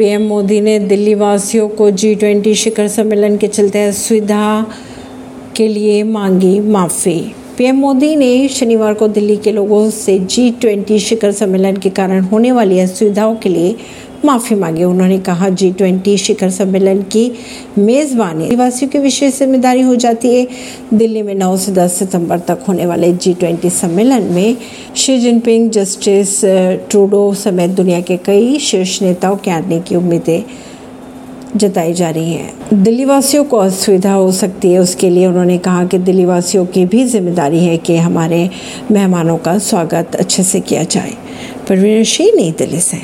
PM Modi ने दिल्ली वासियों को जी ट्वेंटी शिखर सम्मेलन के चलते असुविधा के लिए मांगी माफ़ी। पीएम मोदी ने शनिवार को दिल्ली के लोगों से जी ट्वेंटी शिखर सम्मेलन के कारण होने वाली असुविधाओं के लिए माफ़ी मांगी। उन्होंने कहा जी ट्वेंटी शिखर सम्मेलन की मेज़बानी निवासियों की विशेष ज़िम्मेदारी हो जाती है। दिल्ली में 9 से 10 सितंबर तक होने वाले जी ट्वेंटी सम्मेलन में शी जिनपिंग जस्टिस ट्रूडो समेत दुनिया के कई शीर्ष नेताओं के आने की उम्मीदें जताई जा रही है। दिल्ली वासियों को असुविधा हो सकती है, उसके लिए उन्होंने कहा कि दिल्ली वासियों की भी ज़िम्मेदारी है कि हमारे मेहमानों का स्वागत अच्छे से किया जाए। परवीन सिंह नई दिल्ली से